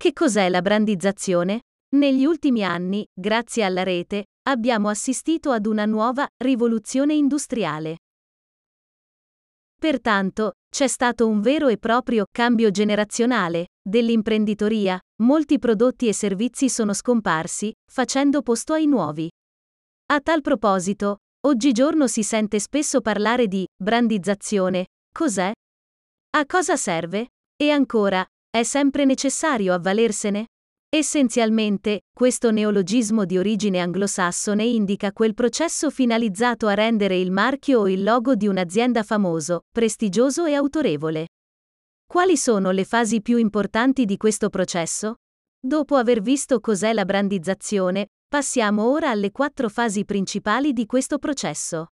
Che cos'è la brandizzazione? Negli ultimi anni, grazie alla rete, abbiamo assistito ad una nuova rivoluzione industriale. Pertanto, c'è stato un vero e proprio cambio generazionale dell'imprenditoria, molti prodotti e servizi sono scomparsi, facendo posto ai nuovi. A tal proposito, oggigiorno si sente spesso parlare di brandizzazione. Cos'è? A cosa serve? E ancora, è sempre necessario avvalersene? Essenzialmente, questo neologismo di origine anglosassone indica quel processo finalizzato a rendere il marchio o il logo di un'azienda famoso, prestigioso e autorevole. Quali sono le fasi più importanti di questo processo? Dopo aver visto cos'è la brandizzazione, passiamo ora alle quattro fasi principali di questo processo.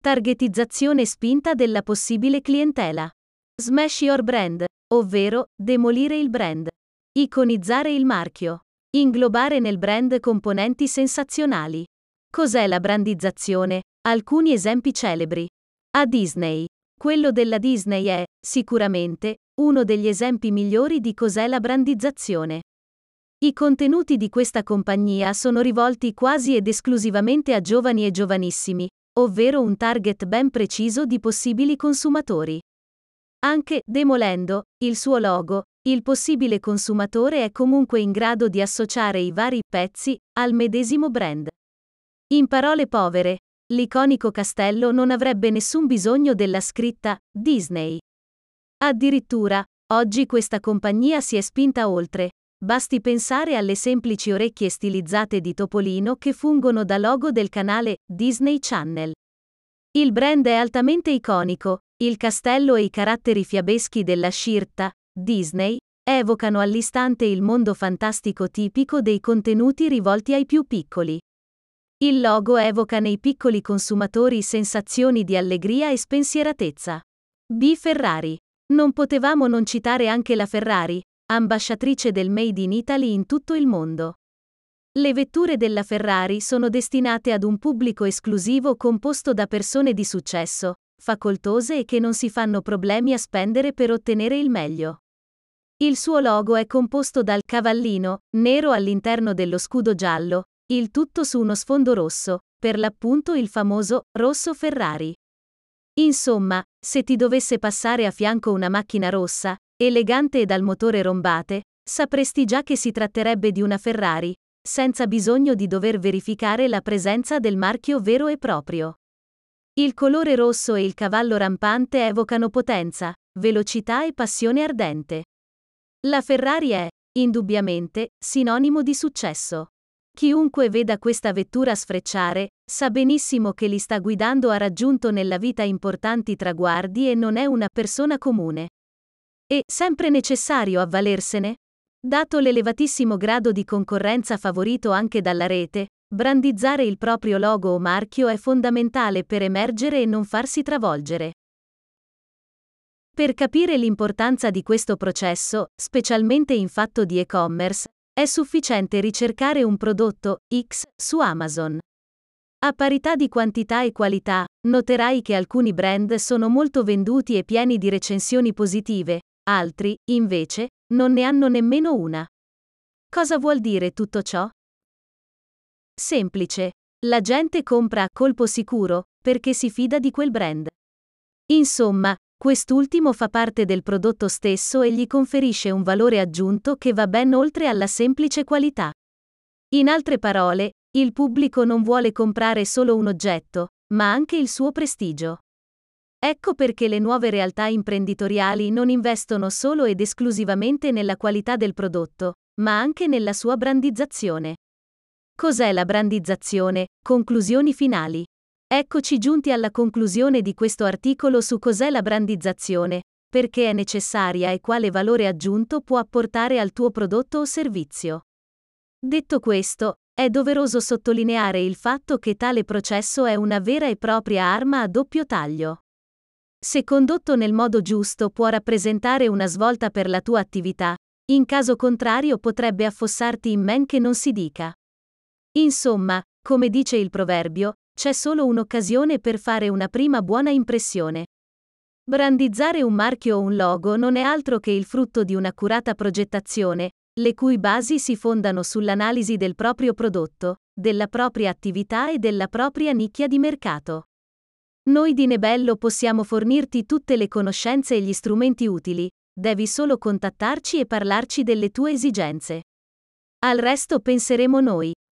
Targetizzazione spinta della possibile clientela. Smash your brand, ovvero demolire il brand. Iconizzare il marchio. Inglobare nel brand componenti sensazionali. Cos'è la brandizzazione? Alcuni esempi celebri. A Disney. Quello della Disney è, sicuramente, uno degli esempi migliori di cos'è la brandizzazione. I contenuti di questa compagnia sono rivolti quasi ed esclusivamente a giovani e giovanissimi, ovvero un target ben preciso di possibili consumatori. Anche demolendo il suo logo, il possibile consumatore è comunque in grado di associare i vari pezzi al medesimo brand. In parole povere, l'iconico castello non avrebbe nessun bisogno della scritta Disney. Addirittura, oggi questa compagnia si è spinta oltre. Basti pensare alle semplici orecchie stilizzate di Topolino che fungono da logo del canale Disney Channel. Il brand è altamente iconico, il castello e i caratteri fiabeschi della sciarta, Disney, evocano all'istante il mondo fantastico tipico dei contenuti rivolti ai più piccoli. Il logo evoca nei piccoli consumatori sensazioni di allegria e spensieratezza. B. Ferrari. Non potevamo non citare anche la Ferrari, ambasciatrice del Made in Italy in tutto il mondo. Le vetture della Ferrari sono destinate ad un pubblico esclusivo composto da persone di successo, facoltose e che non si fanno problemi a spendere per ottenere il meglio. Il suo logo è composto dal cavallino, nero all'interno dello scudo giallo, il tutto su uno sfondo rosso, per l'appunto il famoso rosso Ferrari. Insomma, se ti dovesse passare a fianco una macchina rossa, elegante e dal motore rombate, sapresti già che si tratterebbe di una Ferrari, senza bisogno di dover verificare la presenza del marchio vero e proprio. Il colore rosso e il cavallo rampante evocano potenza, velocità e passione ardente. La Ferrari è, indubbiamente, sinonimo di successo. Chiunque veda questa vettura sfrecciare, sa benissimo che li sta guidando ha raggiunto nella vita importanti traguardi e non è una persona comune. È sempre necessario avvalersene? Dato l'elevatissimo grado di concorrenza favorito anche dalla rete, brandizzare il proprio logo o marchio è fondamentale per emergere e non farsi travolgere. Per capire l'importanza di questo processo, specialmente in fatto di e-commerce, è sufficiente ricercare un prodotto X su Amazon. A parità di quantità e qualità, noterai che alcuni brand sono molto venduti e pieni di recensioni positive, altri, invece, non ne hanno nemmeno una. Cosa vuol dire tutto ciò? Semplice. La gente compra a colpo sicuro, perché si fida di quel brand. Insomma, Quest'ultimo fa parte del prodotto stesso e gli conferisce un valore aggiunto che va ben oltre alla semplice qualità. In altre parole, il pubblico non vuole comprare solo un oggetto, ma anche il suo prestigio. Ecco perché le nuove realtà imprenditoriali non investono solo ed esclusivamente nella qualità del prodotto, ma anche nella sua brandizzazione. Cos'è la brandizzazione? Conclusioni finali. Eccoci giunti alla conclusione di questo articolo su cos'è la brandizzazione, perché è necessaria e quale valore aggiunto può apportare al tuo prodotto o servizio. Detto questo, è doveroso sottolineare il fatto che tale processo è una vera e propria arma a doppio taglio. Se condotto nel modo giusto può rappresentare una svolta per la tua attività, in caso contrario potrebbe affossarti in men che non si dica. Insomma, come dice il proverbio, c'è solo un'occasione per fare una prima buona impressione. Brandizzare un marchio o un logo non è altro che il frutto di un'accurata progettazione, le cui basi si fondano sull'analisi del proprio prodotto, della propria attività e della propria nicchia di mercato. Noi di Nebello possiamo fornirti tutte le conoscenze e gli strumenti utili, devi solo contattarci e parlarci delle tue esigenze. Al resto penseremo noi.